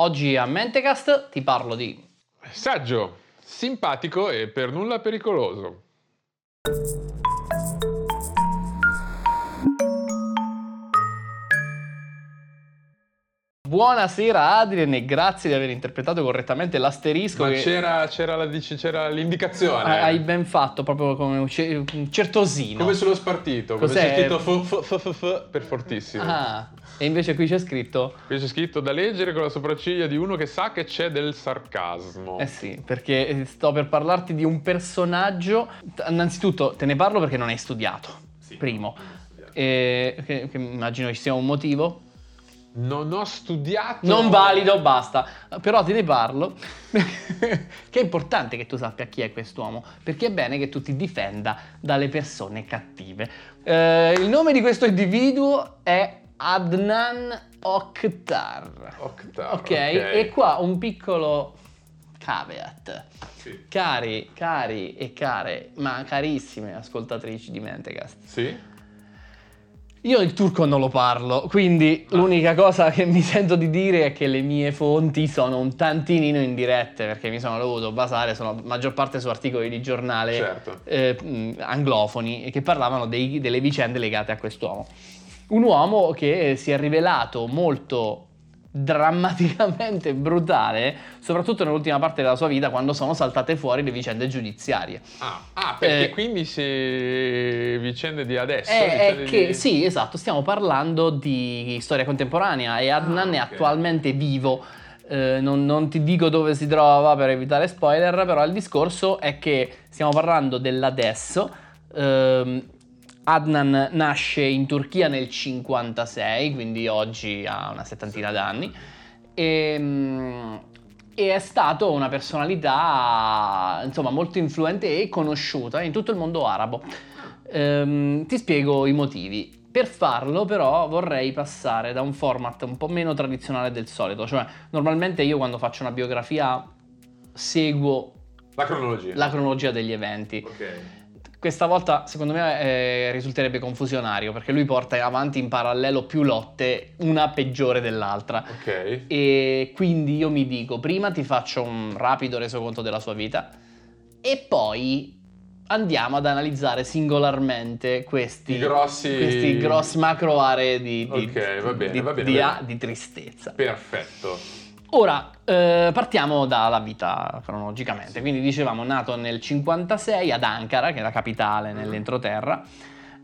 Oggi a Mentecast ti parlo di Saggio, simpatico e per nulla pericoloso. Buonasera Adrian e grazie di aver interpretato correttamente l'asterisco. Ma che c'era, c'era la c'era l'indicazione. hai ben fatto, proprio come un, ce- un certosino. Come sullo spartito, come Cos'è? c'è scritto f, f, f, f per fortissimo. Ah, e invece qui c'è scritto... Qui c'è scritto da leggere con la sopracciglia di uno che sa che c'è del sarcasmo. Eh sì, perché sto per parlarti di un personaggio. Innanzitutto te ne parlo perché non hai studiato. Sì. Primo. E, che, che immagino ci sia un motivo. Non ho studiato. Non valido, basta. Però te ne parlo. che è importante che tu sappia chi è quest'uomo. Perché è bene che tu ti difenda dalle persone cattive. Eh, il nome di questo individuo è Adnan Oktar. Oktar, ok, e qua un piccolo caveat. Sì. Cari, cari e care, ma carissime ascoltatrici di Mentecast. Sì? Io il turco non lo parlo, quindi l'unica cosa che mi sento di dire è che le mie fonti sono un tantinino indirette perché mi sono dovuto basare, sono maggior parte su articoli di giornale Certo. eh, anglofoni che parlavano dei- delle vicende legate a quest'uomo. Un uomo che si è rivelato molto drammaticamente brutale, soprattutto nell'ultima parte della sua vita quando sono saltate fuori le vicende giudiziarie. Ah, ah, perché Eh, quindi se vicende di adesso. È, è che di- sì, esatto, stiamo parlando di storia contemporanea e Adnan Ah, è ok. attualmente vivo. Eh, non, non ti dico dove si trova per evitare spoiler, però il discorso è che stiamo parlando dell'adesso. Ehm, Adnan nasce in Turchia nel 56, quindi oggi ha una settantina d'anni. E, mm, e è stato una personalità insomma molto influente e conosciuta in tutto il mondo arabo. Ehm, ti spiego i motivi. Per farlo però vorrei passare da un format un po' meno tradizionale del solito, cioè normalmente io quando faccio una biografia seguo La cronologia. la cronologia degli eventi. Ok. Questa volta secondo me eh, risulterebbe confusionario perché lui porta avanti in parallelo più lotte, una peggiore dell'altra. Ok. E quindi io mi dico, prima ti faccio un rapido resoconto della sua vita e poi andiamo ad analizzare singolarmente questi I grossi- questi grossi macro aree di, di, Ok, va bene, di- va bene, di- di tristezza. Perfetto. Ora, eh, partiamo dalla vita cronologicamente. Quindi dicevamo, nato nel 56 ad Ankara, che è la capitale nell'entroterra.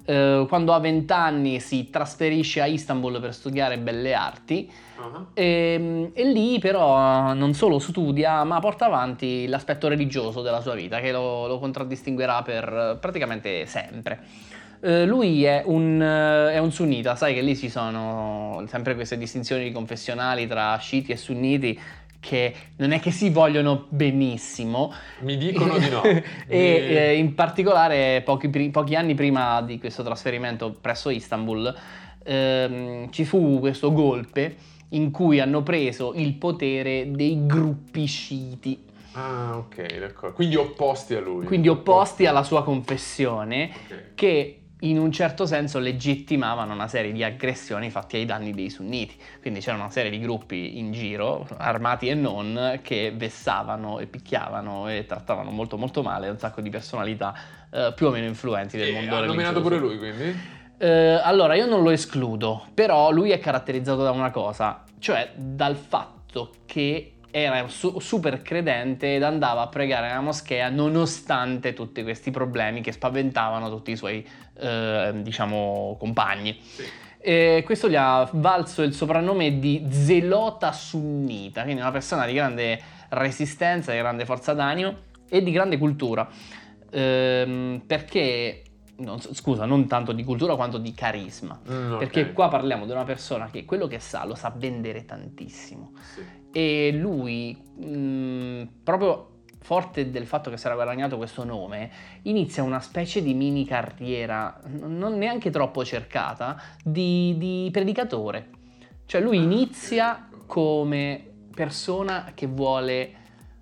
Eh, quando ha 20 anni si trasferisce a Istanbul per studiare belle arti Ah. e, e lì però non solo studia ma porta avanti l'aspetto religioso della sua vita che lo, lo contraddistinguerà per praticamente sempre. Eh, lui è un, eh, è un sunnita, sai che lì ci sono sempre queste distinzioni confessionali tra sciiti e sunniti che non è che si vogliono benissimo, Mi dicono di no. e eh, in particolare pochi, pochi anni prima di questo trasferimento presso Istanbul ehm, ci fu questo golpe in cui hanno preso il potere dei gruppi sciiti, Ah, ok, d'accordo. Quindi opposti a lui. quindi opposti alla sua confessione, Ok. che in un certo senso legittimavano una serie di aggressioni fatte ai danni dei sunniti. Quindi c'era una serie di gruppi in giro, armati e non, che vessavano e picchiavano e trattavano molto molto male un sacco di personalità eh, più o meno influenti del E mondo ha religioso. nominato pure lui, quindi? Eh, allora, io non lo escludo, però lui è caratterizzato da una cosa, cioè dal fatto che era su- super credente ed andava a pregare nella moschea nonostante tutti questi problemi che spaventavano tutti i suoi, eh, diciamo, compagni. Sì. E questo gli ha valso il soprannome di zelota sunnita, quindi una persona di grande resistenza, di grande forza d'animo e di grande cultura. Ehm, perché, non scusa, non tanto di cultura quanto di carisma. Mm, ok. Perché qua parliamo di una persona che quello che sa lo sa vendere tantissimo. Sì. E lui, mh, proprio forte del fatto che si era guadagnato questo nome, inizia una specie di mini carriera, non neanche troppo cercata, di, di predicatore. Cioè lui inizia come persona che vuole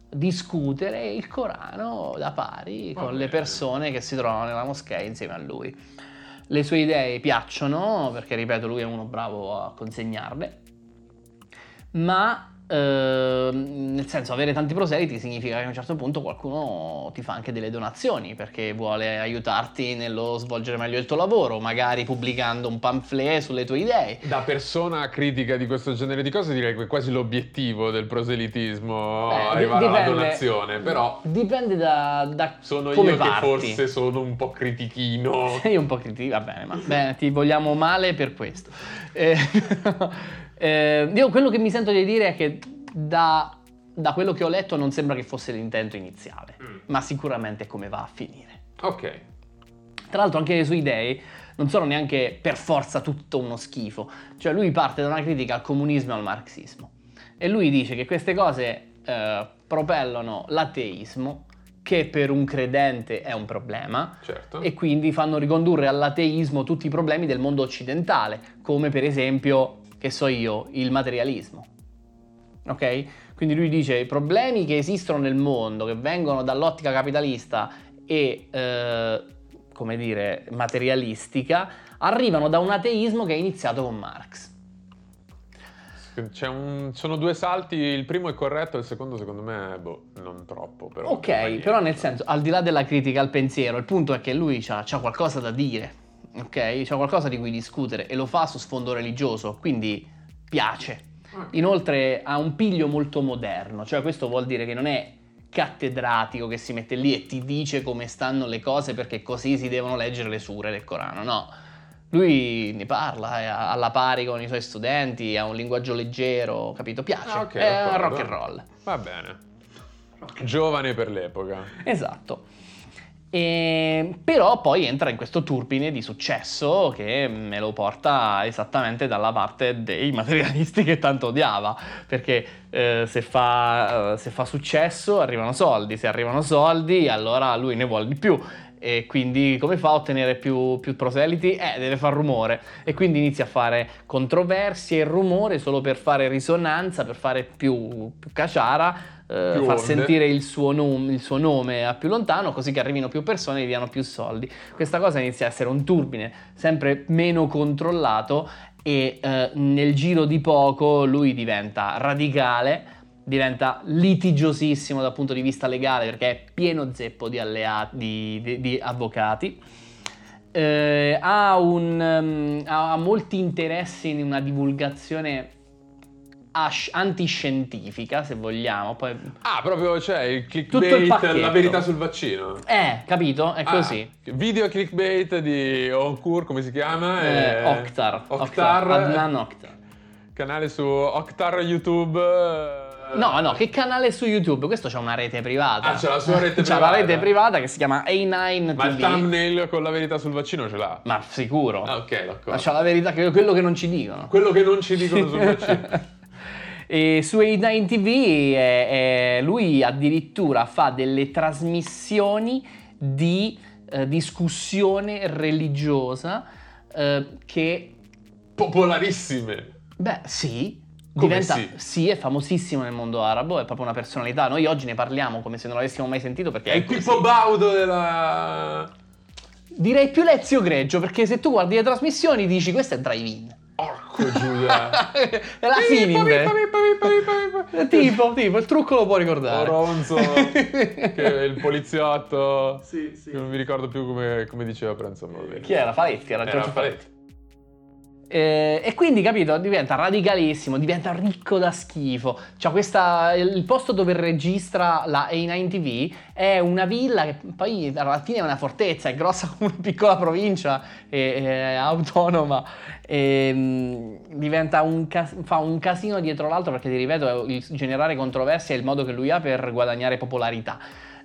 discutere il Corano da pari con le bene. persone che si trovano nella moschea insieme a lui. Le sue idee piacciono, perché ripeto, lui è uno bravo a consegnarle, ma ehm, nel senso avere tanti proseliti significa che a un certo punto qualcuno ti fa anche delle donazioni perché vuole aiutarti nello svolgere meglio il tuo lavoro, magari pubblicando un pamphlet sulle tue idee. Da persona critica di questo genere di cose direi che è quasi l'obiettivo del proselitismo Eh, arrivare alla dipende- donazione, però Dipende da, da sono io parti. che forse sono un po' critichino. Sei un po' critico, va bene, ma bene, ti vogliamo male per questo. Eh, eh, io quello che mi sento di dire è che da, da quello che ho letto non sembra che fosse l'intento iniziale, Mm. ma sicuramente come va a finire. Ok. Tra l'altro anche le sue idee non sono neanche per forza tutto uno schifo, cioè lui parte da una critica al comunismo e al marxismo e lui dice che queste cose eh, propellano l'ateismo, che per un credente è un problema, Certo. e quindi fanno ricondurre all'ateismo tutti i problemi del mondo occidentale, come per esempio, che so io, il materialismo. Ok? Quindi lui dice i problemi che esistono nel mondo, che vengono dall'ottica capitalista e, eh, come dire, materialistica, arrivano da un ateismo che è iniziato con Marx. C'è un- sono due salti, il primo è corretto, il secondo secondo me, boh, non troppo. Però Ok, però nel senso, al di là della critica al pensiero, il punto è che lui ha qualcosa da dire, ok? C'ha qualcosa di cui discutere e lo fa su sfondo religioso, quindi piace. Ok. Inoltre ha un piglio molto moderno, cioè questo vuol dire che non è cattedratico che si mette lì e ti dice come stanno le cose perché così si devono leggere le sure del Corano, no. Lui ne parla, è alla pari con i suoi studenti, ha un linguaggio leggero, capito? Piace, Ah, ok, è d'accordo. rock and roll. Va bene. Giovane per l'epoca. Esatto. E- però poi entra in questo turbine di successo che me lo porta esattamente dalla parte dei materialisti che tanto odiava, perché eh, se, fa, eh, se fa successo arrivano soldi, se arrivano soldi allora lui ne vuole di più e quindi come fa a ottenere più, più proseliti? Eh, deve far rumore e quindi inizia a fare controversie e rumore solo per fare risonanza, per fare più, più caciara, eh, far sentire il suo, nom- il suo nome a più lontano così che arrivino più persone e gli diano più soldi. Questa cosa inizia a essere un turbine sempre meno controllato e eh, nel giro di poco lui diventa radicale, diventa litigiosissimo dal punto di vista legale perché è pieno zeppo di, allea- di- di- di avvocati. Eh, ha, un, ehm, ha molti interessi in una divulgazione ash- antiscientifica, se vogliamo. Poi, Ah, proprio c'è il Tutto il clickbait, pacchetto. la verità sul vaccino. eh, capito? È Ah, così. video clickbait di Onkur, come si chiama? Eh, Eh, Oktar. Oktar. Adnan Oktar. Canale su Oktar YouTube. Eh, No, no, che canale su YouTube? Questo c'ha una rete privata. Ah, c'ha la sua rete C'ha privata. la rete privata che si chiama A9 Ma il TV. thumbnail con la verità sul vaccino ce l'ha. Ma sicuro. Ah, ok, d'accordo. C'ha la verità, che- quello che non ci dicono. Quello che non ci dicono sul vaccino. e su A9 TV è- è- lui addirittura fa delle trasmissioni di eh, discussione religiosa eh, che, Popolarissime. beh, sì. Diventa, sì? è famosissimo nel mondo arabo, è proprio una personalità. Noi oggi ne parliamo come se non l'avessimo mai sentito perché È il. Pippo Baudo della... Direi più Lezio Greggio, perché se tu guardi le trasmissioni dici questo è drive-in. Porco Giulia. è la Fininve. Tipo, tipo, il trucco lo può ricordare. Oronzo, che è il poliziotto. Sì, sì. Non mi ricordo più come, come diceva a pranzo. ma va bene. Chi era? Faletti, era Era Giorgio Faletti. Faletti. Eh, e quindi, capito, diventa radicalissimo, diventa ricco da schifo. Cioè, questa, il posto dove registra la A9 TV è una villa che poi alla fine è una fortezza, è grossa come una piccola provincia, è, è autonoma. E, mm, diventa un fa un casino dietro l'altro perché, ti ripeto, il generare controversia è il modo che lui ha per guadagnare popolarità.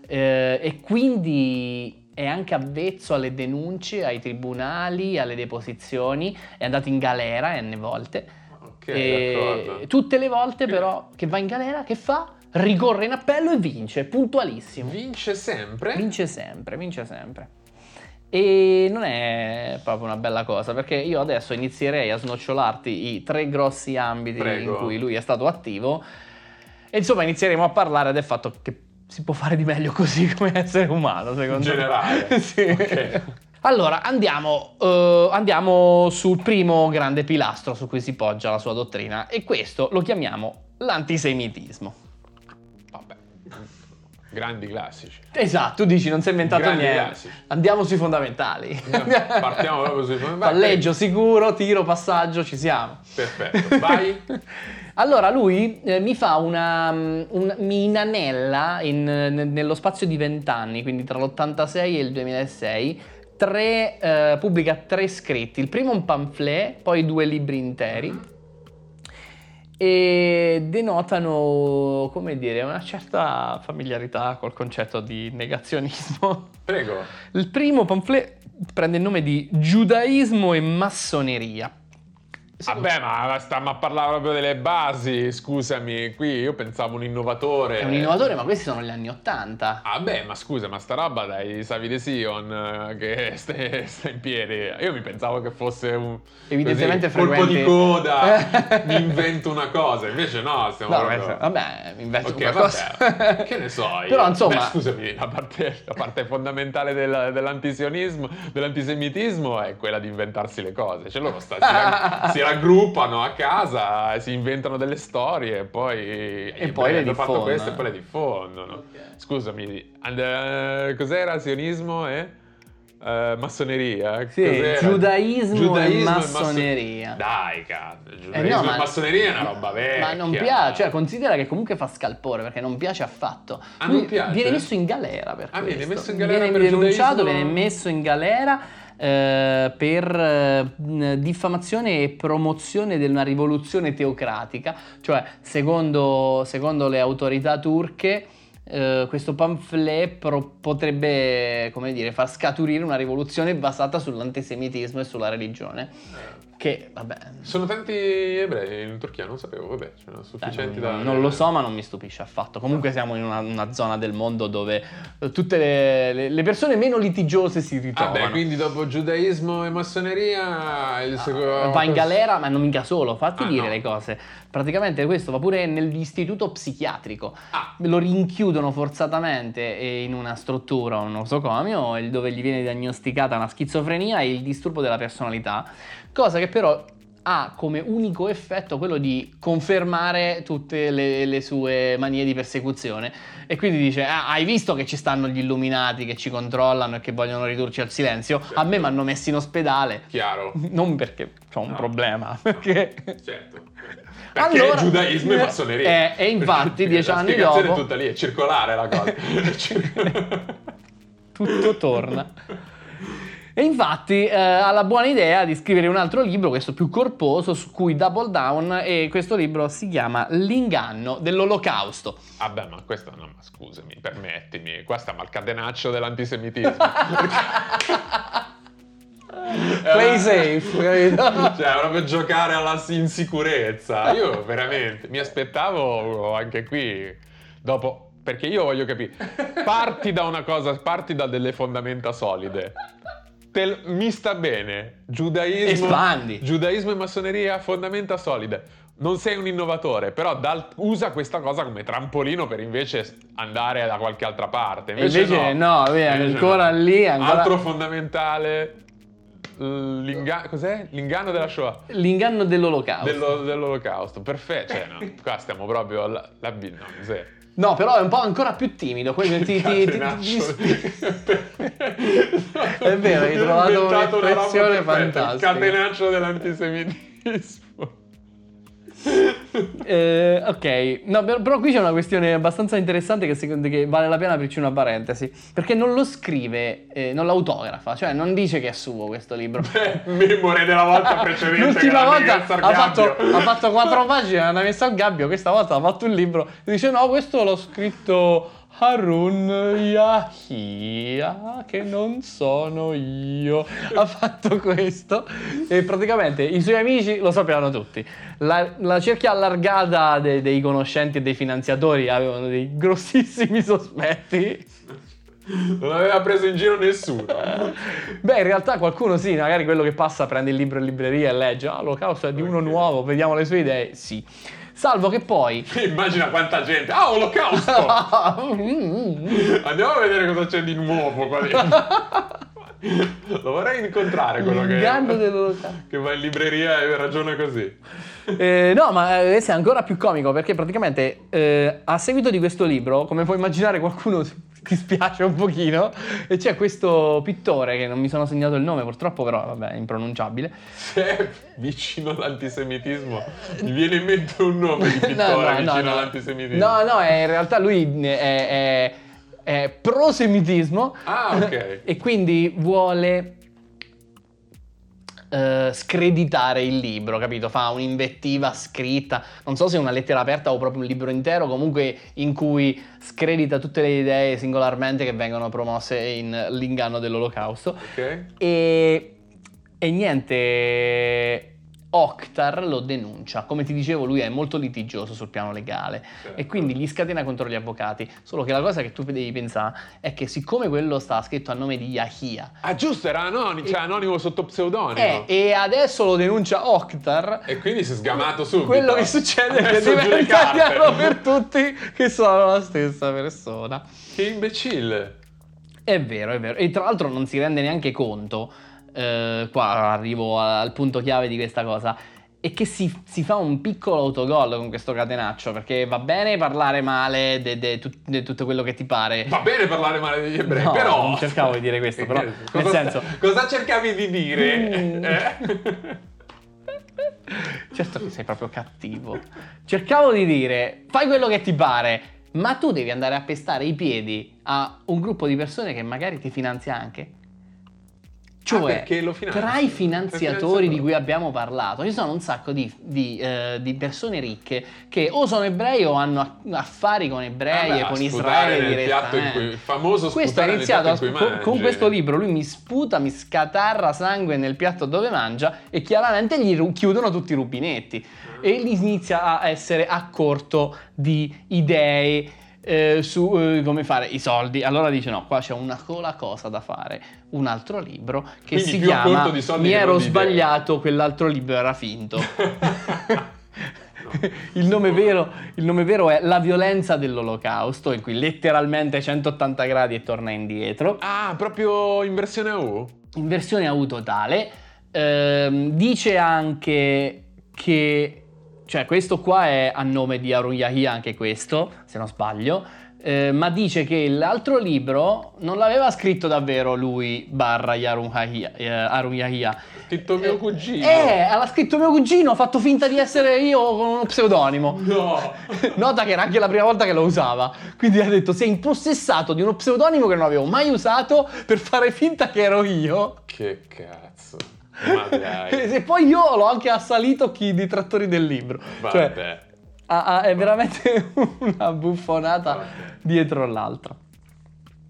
Eh, e quindi è anche avvezzo alle denunce, ai tribunali, alle deposizioni, è andato in galera n volte. Ok, d'accordo. tutte le volte però che va in galera, che fa? Ricorre in appello e vince, puntualissimo. Vince sempre. Vince sempre, vince sempre. E non è proprio una bella cosa, perché io adesso inizierei a snocciolarti i tre grossi ambiti Prego. in cui lui è stato attivo. E insomma inizieremo a parlare del fatto che si può fare di meglio così come essere umano, secondo In generale. me. sì. Ok. Allora, andiamo, eh, andiamo sul primo grande pilastro su cui si poggia la sua dottrina e questo lo chiamiamo l'antisemitismo. Vabbè. Grandi classici. Esatto, tu dici non si è inventato Grandi niente. classici. Andiamo sui fondamentali. Partiamo proprio sui fondamentali. Palleggio sicuro, tiro, passaggio, ci siamo. Perfetto, vai. Allora lui eh, mi fa una, mm, un- mi inanella in- ne- nello spazio di vent'anni, quindi tra l'86 e il 2006, tre, eh, pubblica tre scritti. Il primo un pamphlet, poi due libri interi e denotano, come dire, una certa familiarità col concetto di negazionismo. Prego. Il primo pamphlet prende il nome di Giudaismo e massoneria. Vabbè, ma stiamo a parlare proprio delle basi, scusami. Qui io pensavo un innovatore. È un innovatore, ma questi sono gli anni Ottanta. Ah beh, ma scusa, ma sta roba dai Savide Sion eh, che sta, in piedi. Io mi pensavo che fosse un Evidentemente così, colpo di coda, mi invento una cosa, invece no, stiamo No, proprio... vabbè, mi invento Ok, qualcosa. vabbè, che ne so io. Però insomma, Beh, scusami, la parte, la parte fondamentale del- dell'antisionismo, dell'antisemitismo è quella di inventarsi le cose. Cioè loro sta- si, rag- si raggruppano a casa, si inventano delle storie e poi... E poi le hanno fatto diffondono. questo e poi le diffondono. Scusami, and- eh, cos'era sionismo e... eh, massoneria? Sì, Cos'era? giudaismo e masso- massoneria. Dai, cazzo, Eh, giudaismo no, e ma- massoneria è una roba vecchia. Ma non piace, cioè considera che comunque fa scalpore perché non piace affatto. Ah, Lui non piace? Viene messo in galera per Ah, viene questo. messo in galera Viene per denunciato, giudaismo? viene messo in galera eh, per eh, diffamazione e promozione di una rivoluzione teocratica, cioè secondo, secondo le autorità turche eh, questo pamphlet pro- potrebbe, come dire, far scaturire una rivoluzione basata sull'antisemitismo e sulla religione. Che, vabbè, Sono tanti ebrei in Turchia, non sapevo, vabbè, dai, sufficienti non, da... non lo so, ma non mi stupisce affatto. Comunque siamo in una, una zona del mondo dove eh, tutte le, le- persone meno litigiose si ritrovano. Vabbè, quindi dopo giudaismo e massoneria il secondo... Va in galera, ma non mica solo, fatti Ah, dire no. le cose. Praticamente questo va pure nell'istituto psichiatrico. Ah, Lo rinchiudono forzatamente eh, in una struttura, un nosocomio, dove gli viene diagnosticata una schizofrenia e il disturbo della personalità, cosa che però ha come unico effetto quello di confermare tutte le, le sue manie di persecuzione. E quindi dice: "Ah, Hai visto che ci stanno gli illuminati che ci controllano e che vogliono ridurci al silenzio? A me mi hanno messo in ospedale. chiaro. Non perché ho un No. problema, perché Certo. Perché Allora- giudaismo e massoneria. Eh, e infatti, dieci anni dopo- è tutta lì, è circolare la cosa. tutto torna. E infatti eh, ha la buona idea di scrivere un altro libro, questo più corposo, su cui double down, e questo libro si chiama L'inganno dell'olocausto. Vabbè, ma questo no, ma scusami, permettimi, qua stiamo al catenaccio dell'antisemitismo. Play safe, capito? Cioè, proprio giocare alla insicurezza. Io veramente mi aspettavo anche qui dopo. Perché io voglio capire. Parti da una cosa, parti da delle fondamenta solide. Te- mi sta bene. Giudaismo. Espandi. Giudaismo e massoneria, fondamenta solide. Non sei un innovatore, però dal- usa questa cosa come trampolino per invece andare da qualche altra parte. E invece no, vedi, Invece ancora lì, ancora- Altro fondamentale. l'inga- cos'è? L'inganno della Shoah. L'inganno dell'olocausto. Dello- dell'olocausto, perfetto. Cioè, no, qua stiamo proprio alla, la B- no, zero. No, però è un po' ancora più timido. Quello ti, ti- ti- È vero, hai trovato un'espressione perfetta, il fantastica. Catenaccio dell'antisemitismo. Eh, ok, no, però, qui c'è una questione abbastanza interessante che secondo che vale la pena aprirci una parentesi. Perché non lo scrive, eh, non l'autografa, cioè non dice che è suo questo libro. Beh, memore della volta precedente. L'ultima volta ha fatto, ha fatto quattro pagine, l'ha messo al gabbio, questa volta ha fatto un libro dice no, questo l'ho scritto Harun Yahia, che non sono io. Ha fatto questo e praticamente i suoi amici lo sapevano tutti. La, la cerchia allargata de- dei conoscenti e dei finanziatori avevano dei grossissimi sospetti. Non aveva preso in giro nessuno. Beh, in realtà qualcuno sì, magari quello che passa prende il libro in libreria e legge, ah, l'olocausto è di uno nuovo, vediamo le sue idee, sì. Salvo che poi... Immagina quanta gente. Ah, olocausto! Andiamo a vedere cosa c'è di nuovo qua dentro. Lo vorrei incontrare quello che, che va in libreria e ragiona così. Eh, no, ma eh, questo è ancora più comico perché praticamente eh, a seguito di questo libro, come puoi immaginare, qualcuno ti spiace un pochino e c'è questo pittore che non mi sono segnato il nome purtroppo, però vabbè, è impronunciabile. Se è vicino all'antisemitismo, mi viene in mente un nome di pittore No, no, vicino no, all'antisemitismo. No, no, è- in realtà lui è, è- è prosemitismo Ah, ok. e quindi vuole eh, screditare il libro, capito? Fa un'invettiva scritta, non so se è una lettera aperta o proprio un libro intero, comunque in cui scredita tutte le idee singolarmente che vengono promosse in L'inganno dell'olocausto. Ok. E, e niente, Oktar lo denuncia. Come ti dicevo, lui è molto litigioso sul piano legale Certo. e quindi li scatena contro gli avvocati. Solo che la cosa che tu devi pensare è che siccome quello sta scritto a nome di Yahia Ah, giusto, era anonimo, cioè anonimo sotto pseudonimo. eh, e adesso lo denuncia Oktar, E quindi si è sgamato subito. quello che succede è che diventa chiaro per tutti che sono la stessa persona. Che imbecille. È vero, è vero. E tra l'altro non si rende neanche conto, eh, qua arrivo al punto chiave di questa cosa, è che si, si fa un piccolo autogol con questo catenaccio, perché va bene parlare male di tutto quello che ti pare. Va bene parlare male degli ebrei, No, però... non cercavo di dire questo, però, Cosa nel senso- Cosa cercavi di dire? Mm. Eh? Certo che sei proprio cattivo. Cercavo di dire, fai quello che ti pare, ma tu devi andare a pestare i piedi a un gruppo di persone che magari ti finanzia anche. Cioè, Ah, lo finanzia? tra i finanziatori di cui abbiamo parlato, ci sono un sacco di, di, eh, di persone ricche che o sono ebrei o hanno affari con ebrei Vabbè, e con Israele nel piatto in direttamente. cui- il famoso Questo ha iniziato a- con, con questo libro, lui mi sputa, mi scatarra sangue nel piatto dove mangia e chiaramente gli ru- chiudono tutti i rubinetti e gli inizia a essere a corto di idee eh, su eh, come fare i soldi. Allora dice no, qua c'è una sola cosa da fare, un altro libro che Quindi si chiama Mi ero non di idee." sbagliato, quell'altro libro era finto. Il nome, vero, il nome vero è La violenza dell'olocausto, in cui letteralmente 180 gradi e torna indietro. Ah, proprio in versione AU? In versione AU totale. Ehm, dice anche che, cioè questo qua è a nome di Harun Yahya, anche questo, se non sbaglio, eh, ma dice che l'altro libro non l'aveva scritto davvero lui, barra Harun Yahya. eh, Harun Yahya. Scritto mio cugino. Eh, aveva scritto mio cugino, ho fatto finta di essere io con uno pseudonimo. No! Nota che era anche la prima volta che lo usava. Quindi ha detto: Sei impossessato di uno pseudonimo che non avevo mai usato per fare finta che ero io. Che cazzo. E poi io l'ho anche assalito chi i detrattori del libro. Cioè, Vabbè. ha- ha- è veramente una buffonata Vabbè. dietro l'altra.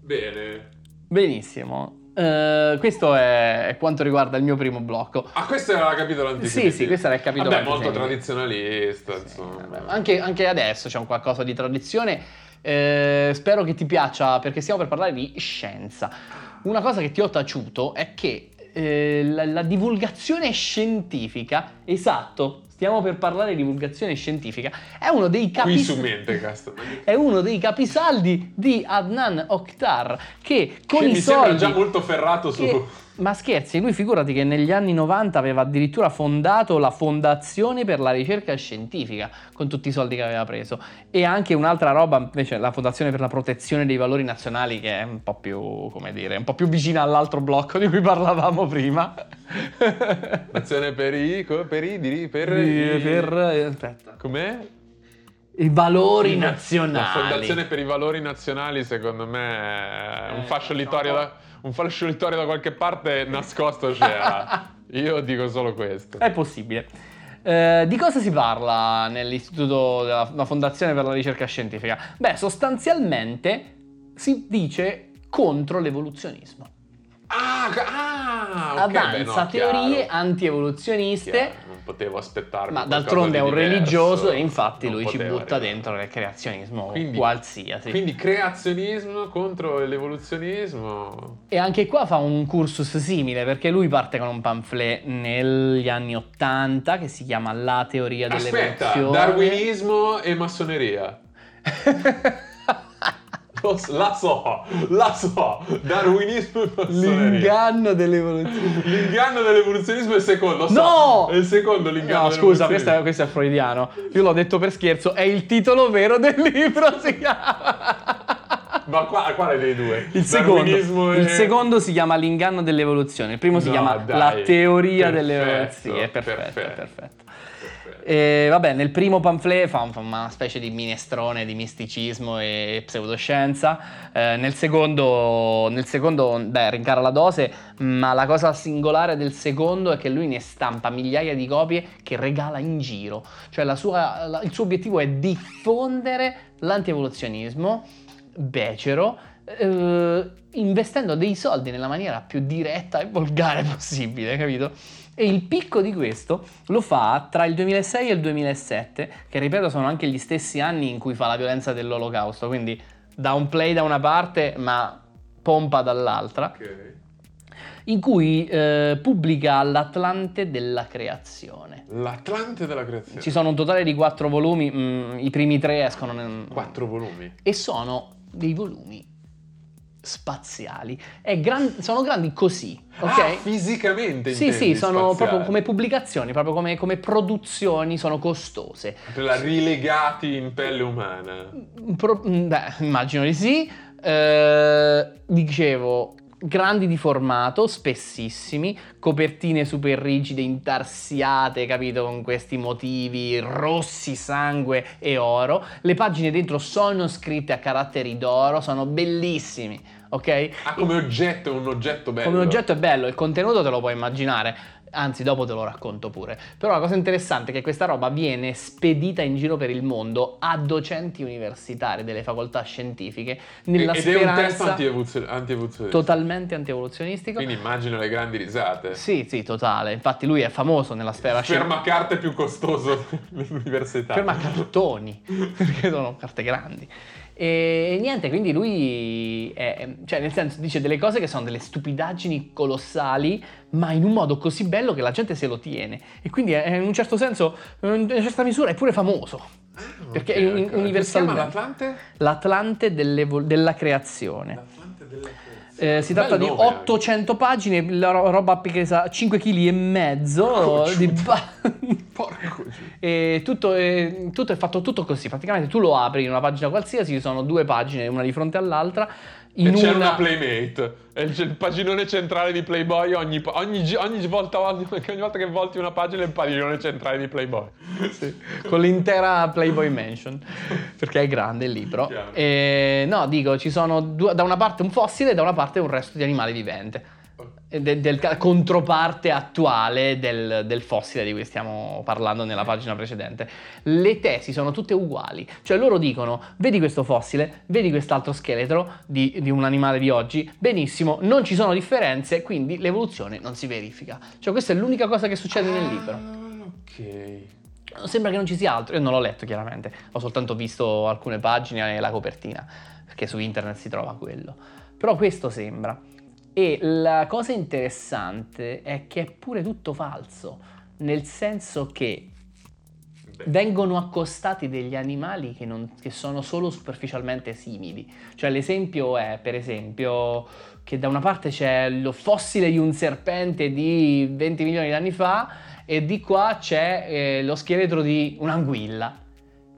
Bene. Benissimo. Eh, questo è quanto riguarda il mio primo blocco. Ah, questo era il capitolo antisemitismo. Sì, sì, questo era il capitolo Vabbè, molto tradizionalista, insomma. Vabbè, Anche, anche adesso c'è un qualcosa di tradizione. Eh, spero che ti piaccia perché stiamo per parlare di scienza. Una cosa che ti ho taciuto è che eh, la, la divulgazione scientifica, esatto, stiamo per parlare di divulgazione scientifica, è uno dei Qui su capi Mentecast. è uno dei capisaldi di Adnan Oktar che con Che i mi sembra soldi già molto ferrato su... che- ma scherzi, lui figurati che negli anni 90 aveva addirittura fondato la Fondazione per la ricerca scientifica con tutti i soldi che aveva preso e anche un'altra roba invece la Fondazione per la protezione dei valori nazionali che è un po' più, come dire, un po' più vicina all'altro blocco di cui parlavamo prima. Nazione per i... per i... diri- per... per, i- per- eh, aspetta. Com'è? I valori La nazionali. Fondazione per i valori nazionali, secondo me, è un Eh, fascio littorio da, un fascio littorio da qualche parte nascosto c'era. Io dico solo questo. È possibile. Eh, di cosa si parla nell'istituto della la Fondazione per la ricerca scientifica? Beh, sostanzialmente si dice contro l'evoluzionismo. Ah, ah, ok, Avanza beh, no, teorie chiaro, anti-evoluzioniste, chiaro, potevo aspettarmi ma d'altronde è un diverso, religioso e infatti lui ci butta arrivare. dentro il creazionismo Quindi- qualsiasi. Quindi creazionismo contro l'evoluzionismo. E anche qua fa un cursus simile perché lui parte con un pamphlet negli anni 80 che si chiama La teoria Aspetta, dell'evoluzione. darwinismo e massoneria. La so, la so. Darwinismo e massoneria. L'inganno dell'evoluzione. L'inganno dell'evoluzionismo è il secondo. so. No! È il secondo l'inganno No, scusa, questo è, questo è freudiano. Io l'ho detto per scherzo, è il titolo vero del libro, si chiama. Ma qua, quale dei due? Il secondo, Darwinismo il e- secondo si chiama l'inganno dell'evoluzione, il primo si No, chiama dai, la teoria perfetto, dell'evoluzione. È perfetto, perfetto. è perfetto. E vabbè, nel primo pamphlet fa, fa una specie di minestrone di misticismo e pseudoscienza. Eh, nel secondo, nel secondo, beh, rincara la dose, ma la cosa singolare del secondo è che lui ne stampa migliaia di copie che regala in giro. Cioè la sua- la- il suo obiettivo è diffondere l'antievoluzionismo becero. Eh, investendo dei soldi nella maniera più diretta e volgare possibile, capito? E il picco di questo lo fa tra il 2006 e il 2007, che ripeto sono anche gli stessi anni in cui fa la violenza dell'olocausto, quindi da un play da una parte ma pompa dall'altra, Ok. in cui eh, pubblica l'Atlante della creazione. L'Atlante della creazione. Ci sono un totale di quattro volumi, mm, i primi tre escono nel... Quattro volumi. e sono dei volumi spaziali. Gran- sono grandi così, ok? Ah, fisicamente Sì, sì, sono spaziali. proprio come pubblicazioni, proprio come, come produzioni, sono costose. Rilegati in pelle umana. Pro- beh, immagino di sì. Eh, dicevo, grandi di formato, spessissimi, copertine super rigide, intarsiate, capito, con questi motivi rossi, sangue e oro. Le pagine dentro sono scritte a caratteri d'oro, sono bellissimi, ok? Ah, come oggetto, è un oggetto bello. Come oggetto è bello, il contenuto te lo puoi immaginare. Anzi, dopo te lo racconto pure. Però la cosa interessante è che questa roba viene spedita in giro per il mondo a docenti universitari delle facoltà scientifiche nella Ed è un testo speranza anti-evoluzio- anti-evoluzionista. totalmente antievolutionistico. Quindi immagino le grandi risate. Sì, sì, totale. Infatti lui è famoso nella sfera scientifica. Fermacarte più costoso dell'università. Ferma cartoni, perché sono carte grandi. E niente, quindi lui, è- cioè nel senso, dice delle cose che sono delle stupidaggini colossali, ma in un modo così bello che la gente se lo tiene. E quindi è, in un certo senso, in una certa misura, è pure famoso. Perché è un- Ok, ok. universalmente. Si chiama l'Atlante? L'Atlante della creazione. L'Atlante della creazione. Eh, si tratta di nome anche. 800 pagine, la ro- roba pesa 5 kg e mezzo di ba- Porco. E tutto è, tutto è fatto tutto così. Praticamente tu lo apri in una pagina qualsiasi, ci sono due pagine, una di fronte all'altra. In c'è una, una Playmate. C'è il paginone centrale di Playboy. Ogni, ogni, ogni volta, ogni volta che volti una pagina è il paginone centrale di Playboy. con l'intera Playboy Mansion perché è grande il libro. E, no, dico, ci sono due- da una parte un fossile e da una parte un resto di animale vivente. E de- del ca- controparte attuale del, del fossile di cui stiamo parlando nella pagina precedente. Le tesi sono tutte uguali, cioè loro dicono: vedi questo fossile, vedi quest'altro scheletro di, di un animale di oggi, benissimo, non ci sono differenze, quindi l'evoluzione non si verifica. Cioè, questa è l'unica cosa che succede nel libro. Ah, ok. Sembra che non ci sia altro. Io non l'ho letto chiaramente, ho soltanto visto alcune pagine e la copertina, perché su internet si trova quello. Però questo sembra. E la cosa interessante è che è pure tutto falso, nel senso che vengono accostati degli animali che, non- che sono solo superficialmente simili. Cioè l'esempio è, per esempio, che da una parte c'è il fossile di un serpente di 20 milioni di anni fa e di qua c'è eh, lo scheletro di un'anguilla,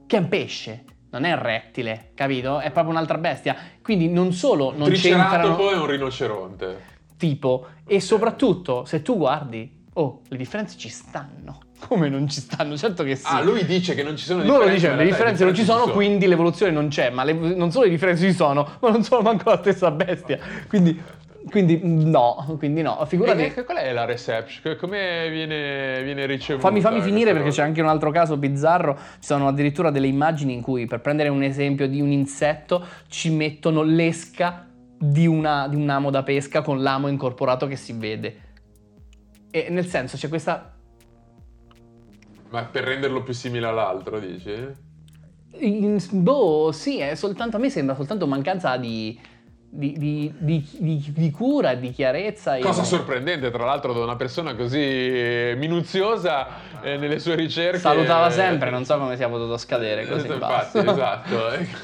che è un pesce. Non è un rettile, capito? È proprio un'altra bestia. Quindi non solo non c'entrano Triceratopo è un rinoceronte. tipo e soprattutto se tu guardi, oh, le differenze ci stanno. Come non ci stanno? Certo che sì. Ah, lui dice che non ci sono Loro differenze. dicono ma le differenze non ci sono, ci quindi l'evoluzione non c'è, ma le- non solo le differenze ci sono, ma non sono manco la stessa bestia. Quindi, quindi mm, no, quindi no. Figurati. E che- qual è la reception? Come viene, viene ricevuta? Fammi, fammi finire perché c'è anche un altro caso bizzarro. Ci sono addirittura delle immagini in cui, per prendere un esempio di un insetto, ci mettono l'esca di, una- di un amo da pesca con l'amo incorporato che si vede. E nel senso c'è questa Ma per renderlo più simile all'altro, dici? In- boh, sì, è soltanto, a me sembra soltanto mancanza di, di, di- di- di- cura di chiarezza. Cosa sorprendente, tra l'altro, da una persona così eh, minuziosa eh, nelle sue ricerche. Salutava sempre, non so come sia potuto scadere così in Infatti, basso. esatto.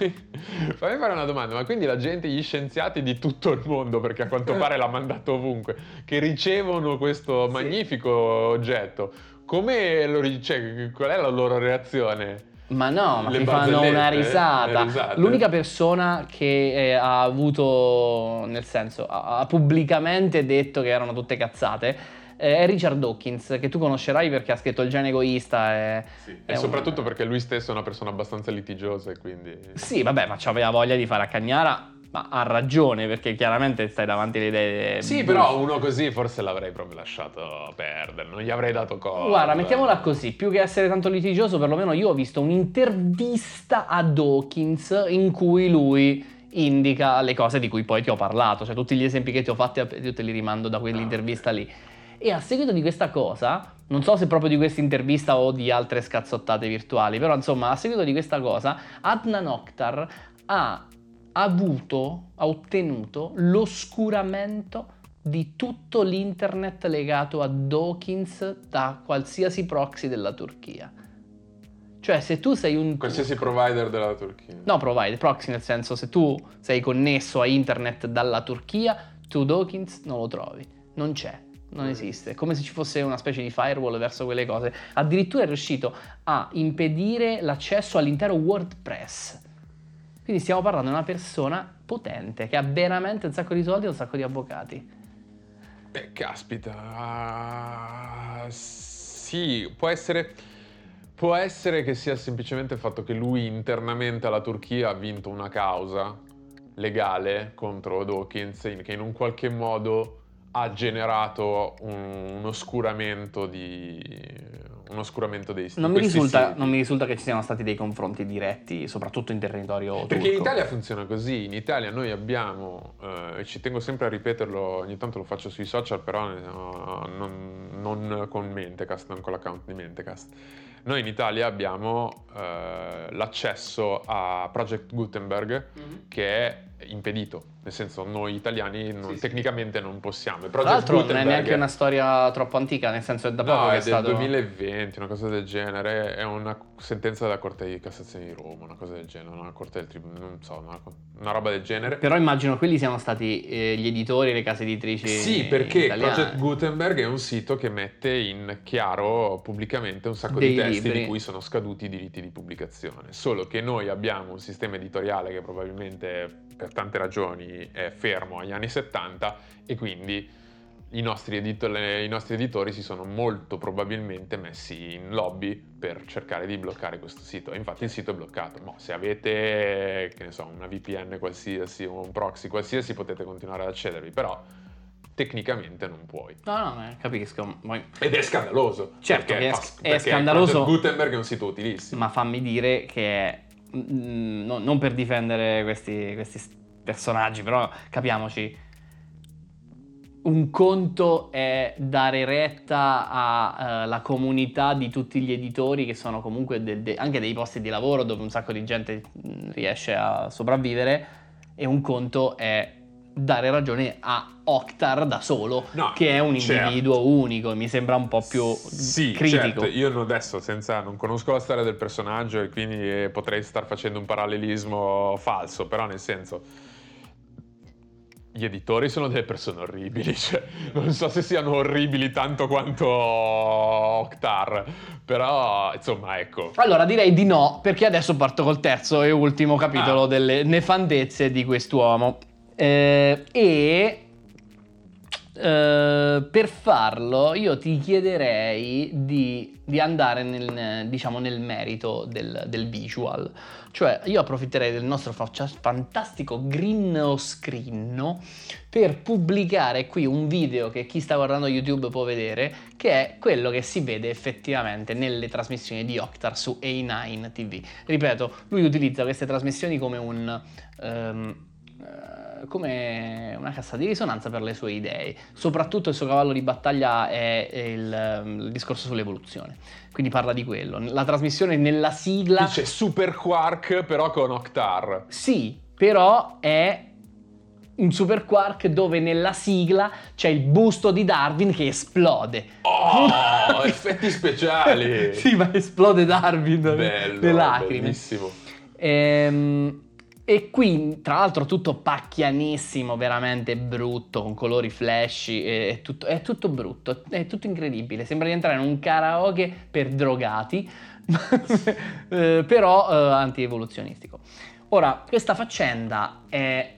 fammi fare una domanda, ma quindi la gente, gli scienziati di tutto il mondo, perché a quanto pare l'ha mandato ovunque, che ricevono questo Sì. magnifico oggetto, come lo, cioè, qual è la loro reazione? Ma no, ma ti fanno una eh? risata. Risate. L'unica persona che eh, ha avuto, nel senso, ha, ha pubblicamente detto che erano tutte cazzate eh, è Richard Dawkins, che tu conoscerai perché ha scritto Il gene egoista. E, E è un- soprattutto perché lui stesso è una persona abbastanza litigiosa e quindi... Sì, vabbè, ma c'aveva voglia di fare a Cagnara, ma ha ragione perché chiaramente stai davanti alle idee. Sì, però uno così forse l'avrei proprio lasciato perdere, non gli avrei dato cosa. Guarda, mettiamola così, più che essere tanto litigioso, perlomeno io ho visto un'intervista a Dawkins in cui lui indica le cose di cui poi ti ho parlato, cioè tutti gli esempi che ti ho fatti io te li rimando da quell'intervista lì. E a seguito di questa cosa, non so se proprio di questa intervista o di altre scazzottate virtuali, però insomma, a seguito di questa cosa, Adnan Oktar ha avuto, ha ottenuto l'oscuramento di tutto l'internet legato a Dawkins da qualsiasi proxy della Turchia. Cioè, se tu sei un Qualsiasi provider della Turchia. No, provider, proxy nel senso se tu sei connesso a internet dalla Turchia, tu Dawkins non lo trovi, non c'è, non esiste, come se ci fosse una specie di firewall verso quelle cose. Addirittura è riuscito a impedire l'accesso all'intero WordPress. Quindi stiamo parlando di una persona potente che ha veramente un sacco di soldi e un sacco di avvocati. Eh, caspita. ah, sì, può essere. Può essere che sia semplicemente il fatto che lui internamente alla Turchia ha vinto una causa legale contro Dawkins in- che in un qualche modo ha generato un, un oscuramento di un oscuramento dei Non mi, risulta, non mi risulta che ci siano stati dei confronti diretti, soprattutto in territorio turco. Perché in Italia funziona così, in Italia noi abbiamo, eh, e ci tengo sempre a ripeterlo, ogni tanto lo faccio sui social, però eh, non, non con Mentecast, non con l'account di Mentecast. Noi in Italia abbiamo eh, l'accesso a Project Gutenberg Mhm. che è impedito, nel senso noi italiani non- Sì, sì. tecnicamente non possiamo. E Tra Project l'altro non è Gutenberg neanche una storia troppo antica, nel senso è da poco No, che è è del stato... 2020, una cosa del genere. È una sentenza della Corte di Cassazione di Roma, una cosa del genere, una Corte del Tribunale, non so, una, una roba del genere. Però immagino quelli siano stati eh, gli editori, le case editrici Sì, perché italiane. Project Gutenberg è un sito che mette in chiaro pubblicamente un sacco Dei di testi libri. di cui sono scaduti i diritti di pubblicazione. Solo che noi abbiamo un sistema editoriale che probabilmente per tante ragioni è fermo agli anni 70 e quindi i nostri, edito- le- i nostri editori si sono molto probabilmente messi in lobby per cercare di bloccare questo sito. Infatti il sito è bloccato. Mo, se avete, che ne so, una VPN qualsiasi o un proxy qualsiasi potete continuare ad accedervi, però tecnicamente non puoi. No, no, eh, capisco. Poi- Ed è scandaloso. Certo perché è fa- è perché scandaloso. Gutenberg è un sito utilissimo. Ma fammi dire che, mm, no- non per difendere questi, questi personaggi, però capiamoci, un conto è dare retta alla comunità di tutti gli editori che sono comunque del- de- anche dei posti di lavoro dove un sacco di gente mm, riesce a sopravvivere e un conto è dare ragione a Octar da solo, No, che è un certo. individuo unico, mi sembra un po' più Sì, critico. certo, io non- adesso senza, non conosco la storia del personaggio e quindi eh, potrei star facendo un parallelismo falso, però nel senso gli editori sono delle persone orribili, cioè, non so se siano orribili tanto quanto Octar, però insomma ecco. Allora direi di no, perché adesso parto col terzo e ultimo capitolo Ah. delle nefandezze di quest'uomo. Eh, e eh, per farlo io ti chiederei di, di andare nel, diciamo, nel merito del, del visual. Cioè io approfitterei del nostro fantastico green screen per pubblicare qui un video che chi sta guardando YouTube può vedere, che è quello che si vede effettivamente nelle trasmissioni di Octar su A9 TV. Ripeto, lui utilizza queste trasmissioni come un... eh, come una cassa di risonanza per le sue idee. Soprattutto il suo cavallo di battaglia è il, ehm, il discorso sull'evoluzione. Quindi parla di quello. La trasmissione nella sigla. Dice Super Quark però con Octar. Sì, però è un super quark dove nella sigla c'è il busto di Darwin che esplode. Oh, effetti speciali! sì, ma esplode Darwin. Bello, le lacrime. bellissimo. Ehm, E qui, tra l'altro, tutto pacchianissimo, veramente brutto, con colori flashy, è, tutto, è tutto brutto, è tutto incredibile. Sembra di entrare in un karaoke per drogati, eh, però eh, anti-evoluzionistico. Ora, questa faccenda è,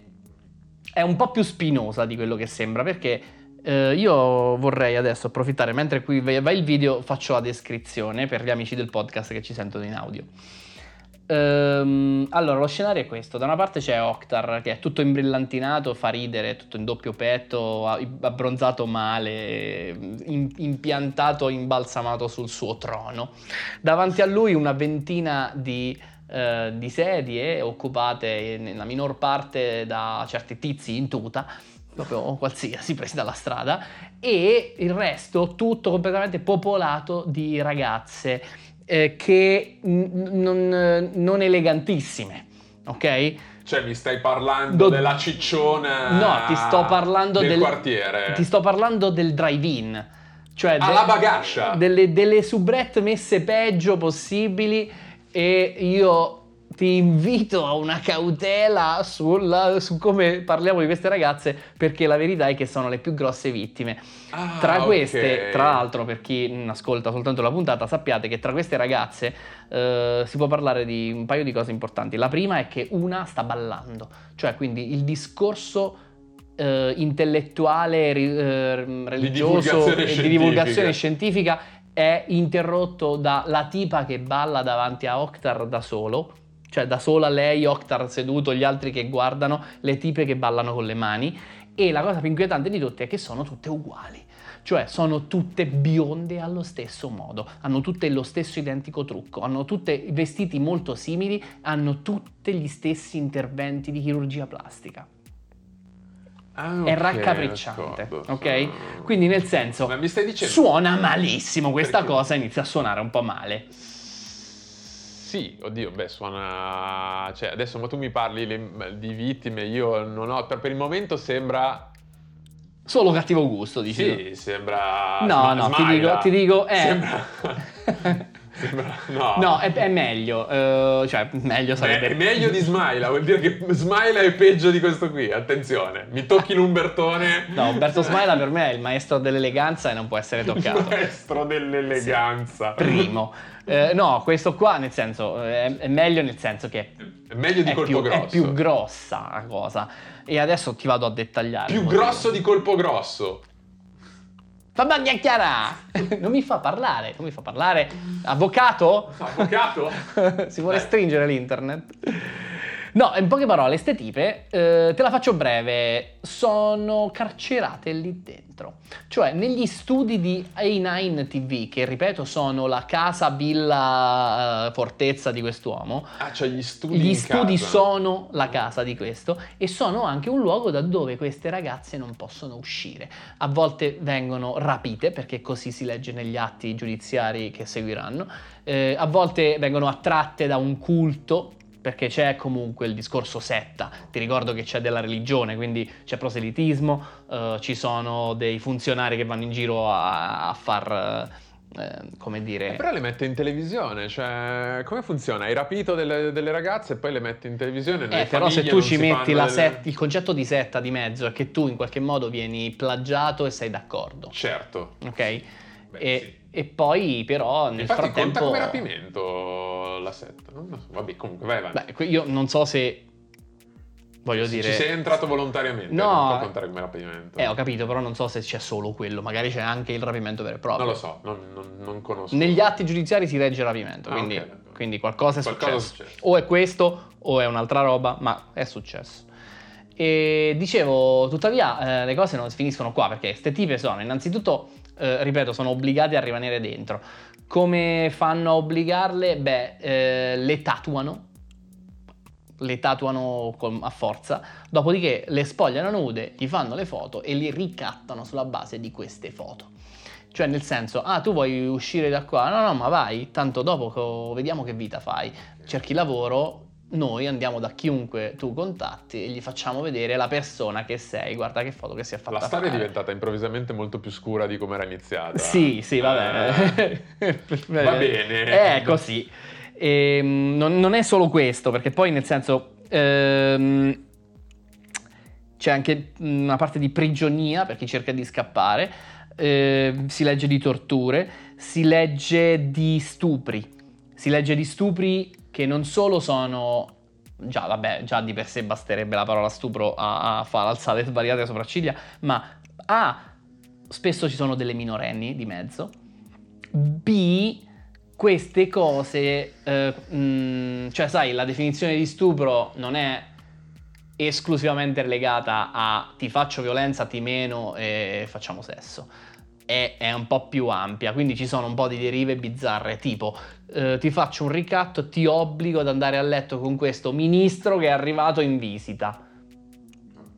è un po' più spinosa di quello che sembra, perché eh, io vorrei adesso approfittare, mentre qui va il video, faccio la descrizione per gli amici del podcast che ci sentono in audio. Ehm, allora, lo scenario è questo. Da una parte c'è Octar, che è tutto imbrillantinato, fa ridere, tutto in doppio petto, abbronzato male, in, impiantato, imbalsamato sul suo trono. Davanti a lui una ventina di, eh, di sedie occupate nella minor parte da certi tizi in tuta proprio qualsiasi presi dalla strada e il resto tutto completamente popolato di ragazze eh, che n- non, non elegantissime, ok? Cioè, mi stai parlando Do... della cicciona No, ti sto parlando del, del quartiere. Ti sto parlando del drive-in. Cioè alla de- bagascia. Delle, delle soubrette messe peggio possibili e io ti invito a una cautela sulla, su come parliamo di queste ragazze perché la verità è che sono le più grosse vittime. Ah, tra queste, okay. tra l'altro, per chi ascolta soltanto la puntata, sappiate che tra queste ragazze eh, si può parlare di un paio di cose importanti. La prima è che una sta ballando, cioè quindi il discorso eh, intellettuale, ri, eh, religioso di e di divulgazione scientifica è interrotto dalla tipa che balla davanti a Octar da solo cioè da sola lei, Octar seduto, gli altri che guardano, le tipe che ballano con le mani. E la cosa più inquietante di tutte è che sono tutte uguali. Cioè sono tutte bionde allo stesso modo, hanno tutte lo stesso identico trucco, hanno tutte vestiti molto simili, hanno tutti gli stessi interventi di chirurgia plastica. Ah, okay, è raccapricciante, ok? Quindi nel senso, dicendo... suona malissimo, questa Perché? cosa inizia a suonare un po' male. Sì, oddio, beh, suona... Cioè, adesso ma tu mi parli le... di vittime, io non ho... Per, per il momento sembra... Solo cattivo gusto, dici? Sì, sembra... No, no, ti dico, ti dico... Eh... Sembra... No, no è, è meglio. Uh, cioè, meglio sarebbe. È meglio di Smaila. Vuol dire che Smaila è peggio di questo qui. Attenzione, mi tocchi l'Umbertone. No, Umberto Smaila per me è il maestro dell'eleganza e non può essere toccato. Il maestro dell'eleganza. Sì. Primo. Eh, no, questo qua, nel senso, è, è, meglio nel senso che. È meglio di è colpo più, grosso. È più grossa la cosa. E adesso ti vado a dettagliare. Più grosso di colpo grosso. Fammi chiacchierare! non mi fa parlare, non mi fa parlare. Avvocato? Avvocato? si vuole stringere l'internet. No, in poche parole, ste tipe, eh, te la faccio breve, sono carcerate lì dentro. Cioè, negli studi di A9 TV, che ripeto sono la casa, villa, uh, fortezza di quest'uomo. Ah, cioè gli studi Gli studi casa. sono la casa di questo e sono anche un luogo da dove queste ragazze non possono uscire. A volte vengono rapite, perché così si legge negli atti giudiziari che seguiranno. Eh, a volte vengono attratte da un culto perché c'è comunque il discorso setta, ti ricordo che c'è della religione, quindi c'è proselitismo, uh, ci sono dei funzionari che vanno in giro a, a far... Uh, come dire... Eh, però le mette in televisione, cioè come funziona? Hai rapito delle, delle ragazze e poi le metti in televisione? Eh, però se tu ci metti delle... set, il concetto di setta di mezzo è che tu in qualche modo vieni plagiato e sei d'accordo. Certo. Ok? Beh, e, sì. E, poi però nel Infatti frattempo... conta come rapimento la setta, so. Vabbè, comunque vai avanti. Beh, io non so se voglio se dire. Ci sei entrato volontariamente, no, non può contare come rapimento. Eh, ho capito, però non so se c'è solo quello, magari c'è anche il rapimento vero e proprio. Non lo so, non, non, non conosco. Negli atti giudiziari si legge rapimento, ah, quindi, okay. quindi, qualcosa, è, qualcosa successo. è successo. O è questo o è un'altra roba, ma è successo. E dicevo, tuttavia, eh, le cose non finiscono qua perché queste tipe sono innanzitutto, eh, ripeto, sono obbligate a rimanere dentro. Come fanno a obbligarle? Beh, eh, le tatuano, le tatuano a forza, dopodiché le spogliano nude, gli fanno le foto e li ricattano sulla base di queste foto. Cioè nel senso, ah tu vuoi uscire da qua? No, no, ma vai, tanto dopo vediamo che vita fai. Cerchi lavoro, noi andiamo da chiunque tu contatti e gli facciamo vedere la persona che sei, guarda che foto che si è fatta La storia fare. è diventata improvvisamente molto più scura di come era iniziata. Sì, sì, va bene. Eh, va bene. È così. E, ehm, non, non, è solo questo, perché poi nel senso Ehm, c'è anche una parte di prigionia per chi cerca di scappare, eh, si legge di torture, si legge di stupri, si legge di stupri che non solo sono già, vabbè, già di per sé basterebbe la parola stupro a, a far alzare svariate sopracciglia, ma A, spesso ci sono delle minorenni di mezzo, B, queste cose, eh, mh, cioè sai, la definizione di stupro non è esclusivamente legata a ti faccio violenza, ti meno e facciamo sesso. È, è, un po' più ampia, quindi ci sono un po' di derive bizzarre, tipo eh, ti faccio un ricatto, ti obbligo ad andare a letto con questo ministro che è arrivato in visita.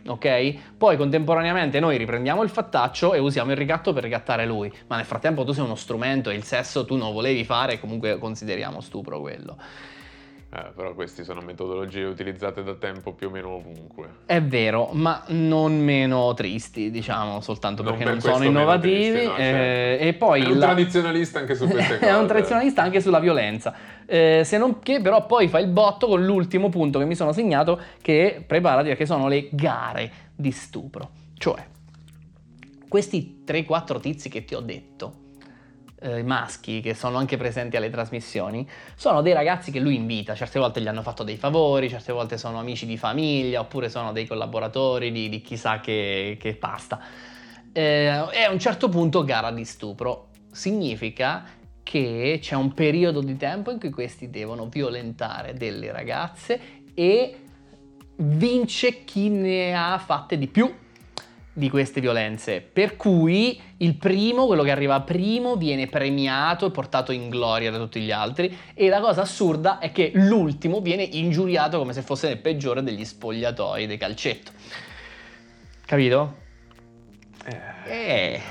Ok? Poi contemporaneamente noi riprendiamo il fattaccio e usiamo il ricatto per ricattare lui, ma nel frattempo tu sei uno strumento e il sesso tu non volevi fare, comunque consideriamo stupro quello. Eh, però queste sono metodologie utilizzate da tempo più o meno ovunque. È vero, ma non meno tristi, diciamo, soltanto Non perché per non sono innovativi. tristi, no, eh, certo. e poi È un la- tradizionalista anche su queste cose. è un tradizionalista anche sulla violenza. Eh, se non che però poi fa il botto con l'ultimo punto che mi sono segnato che preparati perché sono le gare di stupro. Cioè, questi 3-4 tizi che ti ho detto, eh, maschi che sono anche presenti alle trasmissioni, sono dei ragazzi che lui invita, certe volte gli hanno fatto dei favori, certe volte sono amici di famiglia oppure sono dei collaboratori di, di chissà che, che pasta. Eh, e a un certo punto gara di stupro. Significa che c'è un periodo di tempo in cui questi devono violentare delle ragazze e vince chi ne ha fatte di più di queste violenze. Per cui il primo, quello che arriva primo, viene premiato e portato in gloria da tutti gli altri. E la cosa assurda è che l'ultimo viene ingiuriato come se fosse il peggiore degli spogliatoi del calcetto. Capito? Eh.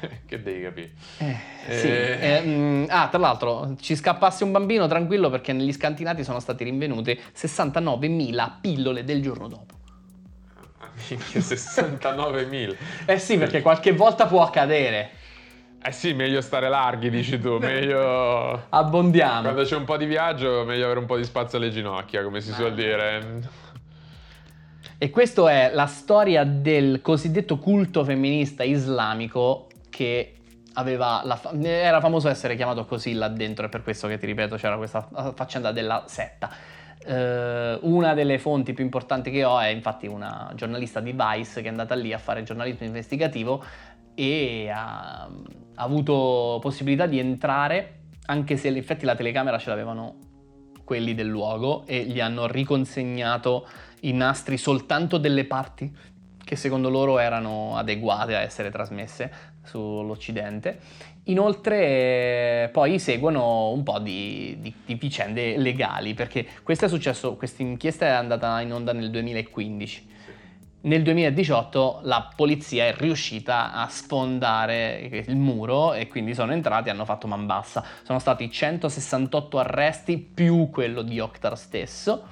che devi capire. Eh, sì. Eh. Eh, mm, ah, tra l'altro, ci scappasse un bambino tranquillo perché negli scantinati sono state rinvenute 69.000 pillole del giorno dopo. Minchia, 69.000. Eh sì, perché qualche volta può accadere. Eh sì, meglio stare larghi, dici tu, meglio... Abbondiamo. Quando c'è un po' di viaggio, meglio avere un po' di spazio alle ginocchia, come si suol dire. E questa è la storia del cosiddetto culto femminista islamico che aveva la fa- era famoso essere chiamato così là dentro e per questo che ti ripeto c'era questa faccenda della setta. Eh, una delle fonti più importanti che ho è infatti una giornalista di Vice che è andata lì a fare giornalismo investigativo e ha, ha avuto possibilità di entrare anche se in effetti la telecamera ce l'avevano quelli del luogo e gli hanno riconsegnato i nastri soltanto delle parti che secondo loro erano adeguate a essere trasmesse sull'Occidente. Inoltre poi seguono un po' di, di- di vicende legali, perché questo è successo, questa inchiesta è andata in onda nel 2015. Nel 2018 la polizia è riuscita a sfondare il muro e quindi sono entrati e hanno fatto man bassa. Sono stati 168 arresti più quello di Oktar stesso.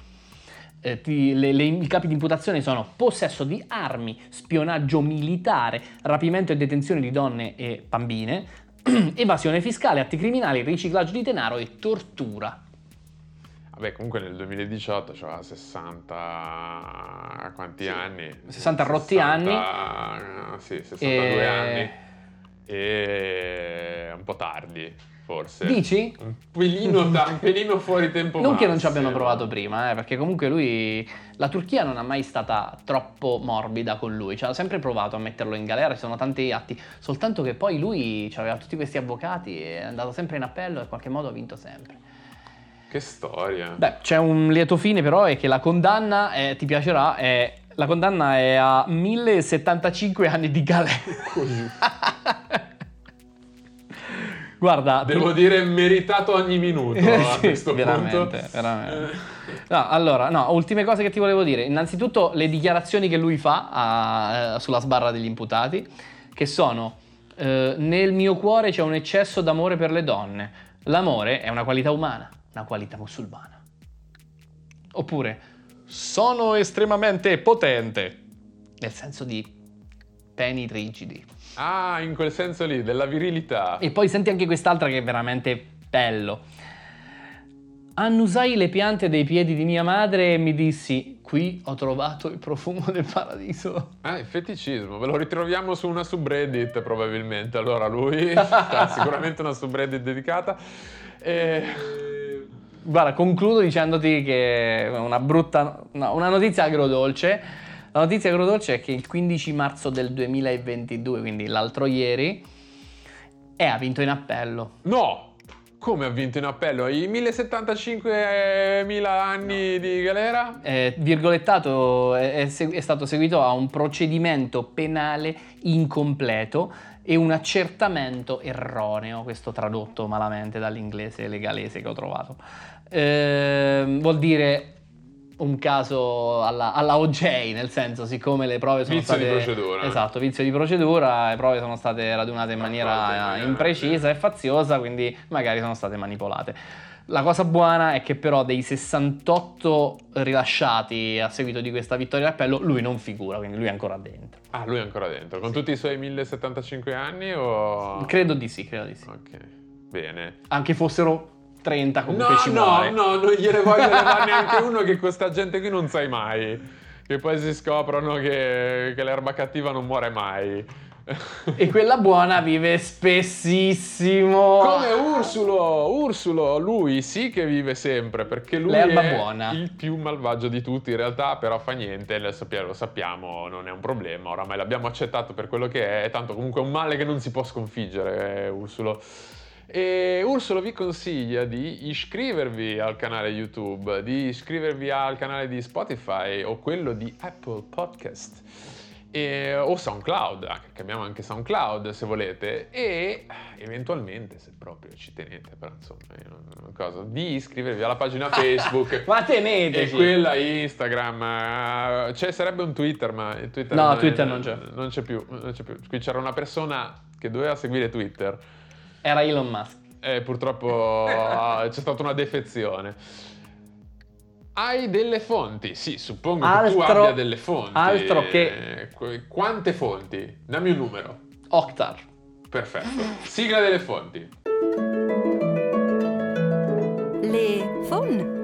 Eh, ti- le- le- I capi di imputazione sono possesso di armi, spionaggio militare, rapimento e detenzione di donne e bambine, evasione fiscale, atti criminali, riciclaggio di denaro e tortura. Vabbè, comunque nel 2018 c'aveva 60... quanti Sì, anni? 60 rotti anni. Sì, 62 E- anni. E un po' tardi, forse. Dici? Un pelino, ta- un pelino fuori tempo Non che non ci massimo. abbiano provato prima, eh, perché comunque lui. La Turchia non ha mai stata troppo morbida con lui, ci ha sempre provato a metterlo in galera, ci sono tanti atti, soltanto che poi lui aveva tutti questi avvocati, è andato sempre in appello e in qualche modo ha vinto sempre. Che storia. Beh, c'è un lieto fine però, è che la condanna, è- ti piacerà, è. La condanna è a 1075 anni di galera. Guarda, Devo dire meritato ogni minuto a Sì, questo veramente, punto. veramente. No, allora, no, ultime cose che ti volevo dire. Innanzitutto le dichiarazioni che lui fa a- eh, sulla sbarra degli imputati, che sono eh, nel mio cuore c'è un eccesso d'amore per le donne. L'amore è una qualità umana, una qualità musulmana. Oppure sono estremamente potente, nel senso di peni rigidi. Ah, in quel senso lì, della virilità. E poi senti anche quest'altra che è veramente bello. annusai le piante dei piedi di mia madre e mi dissi, qui ho trovato il profumo del paradiso. Ah, il feticismo, ve lo ritroviamo su una subreddit probabilmente, allora lui ha sicuramente una subreddit dedicata. E... Guarda, concludo dicendoti che una brutta, no, una notizia agrodolce. La notizia agrodolce è che il 15 marzo del 2022, quindi l'altro ieri, e ha vinto in appello. No! Come ha vinto in appello? I 1075.000 anni di galera? Eh, virgolettato è, è segu- è stato seguito a un procedimento penale incompleto e un accertamento erroneo, questo tradotto malamente dall'inglese legalese che ho trovato. Eh, vuol dire un caso alla, alla OJ, nel senso, siccome le prove sono Vizio di state... procedura. Esatto, vizio di procedura, le prove sono state radunate in maniera maniera- imprecisa e faziosa, quindi magari sono state manipolate. La cosa buona è che però dei 68 rilasciati a seguito di questa vittoria d'appello, lui non figura, quindi lui è ancora dentro. Ah, lui è ancora dentro, con tutti i suoi 1075 anni o... Credo di sì, credo di sì. Ok, bene. Anche fossero 30 comunque No, ci no, muore. no, non gliene voglio levare neanche uno che questa gente qui non sai mai. Che poi si scoprono che, che l'erba cattiva non muore mai. E quella buona vive spessissimo. Come Ursulo, Ursulo, lui sì che vive sempre perché lui L'erba è buona. il più malvagio di tutti in realtà, però fa niente, lo sappiamo, lo sappiamo, non è un problema, oramai l'abbiamo accettato per quello che è, tanto comunque è un male che non si può sconfiggere, eh, Ursulo. E Ursulo vi consiglia di iscrivervi al canale YouTube, di iscrivervi al canale di Spotify o quello di Apple Podcast. E- o SoundCloud, che abbiamo anche SoundCloud se volete, e eventualmente, se proprio ci tenete, però insomma, non- non cosa, di iscrivervi alla pagina Facebook. Ma E teneteci. quella Instagram, c'è sarebbe un Twitter, ma Twitter No, è- Twitter non c'è. Non c'è più, non c'è più. Qui c'era una persona che doveva seguire Twitter Era Elon Musk. e purtroppo ah, c'è stata una defezione. Hai delle fonti? Sì, suppongo che tu Altro- abbia delle fonti. altro che- Eh, qu- Quante fonti? Dammi un numero. Octar. Perfetto. Sigla delle fonti. Le fonti.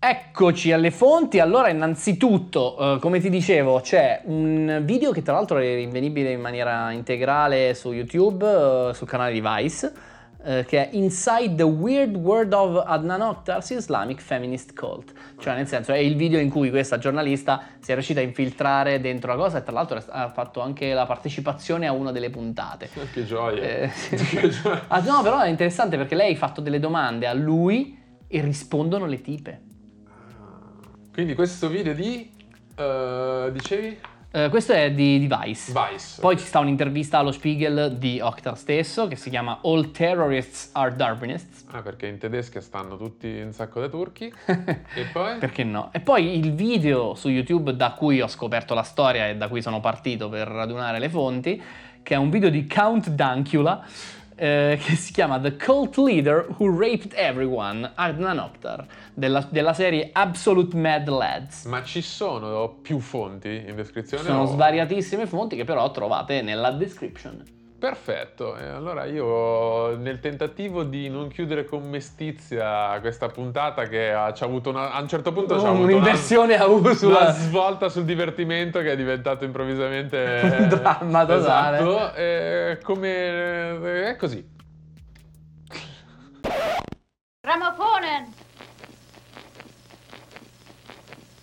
Eccoci alle fonti. Allora, innanzitutto, eh, come ti dicevo, c'è un video che tra l'altro è rinvenibile in maniera integrale su YouTube, eh, sul canale di Vice, eh, che è Inside the Weird World of Adnan Oktar's Islamic Feminist Cult. Cioè, nel senso, è il video in cui questa giornalista si è riuscita a infiltrare dentro la cosa e tra l'altro ha fatto anche la partecipazione a una delle puntate. Che gioia. Eh, Che gioia. Ah, no, però è interessante perché lei ha fatto delle domande a lui e rispondono le tipe. Quindi questo video di... eh, dicevi? Eh, questo è di, di Vice. Vice. Poi ci sta un'intervista allo Spiegel di Oktar stesso che si chiama All Terrorists Are Darwinists. Ah, perché in tedesca stanno tutti in sacco da turchi. e poi? Perché no? E poi il video su YouTube da cui ho scoperto la storia e da cui sono partito per radunare le fonti, che è un video di Count Dankula eh, che si chiama The Cult Leader Who Raped Everyone, Adnan Oktar, della, della serie Absolute Mad Lads. Ma ci sono più fonti in descrizione? Sono o- svariatissime fonti che però trovate nella description. Perfetto, allora io nel tentativo di non chiudere con mestizia questa puntata che ha, avuto una, a un certo punto oh, avuto un'inversione una, a uso, una svolta sul divertimento che è diventato improvvisamente un dramma totale. Esatto, eh, come è così. Ramaphonen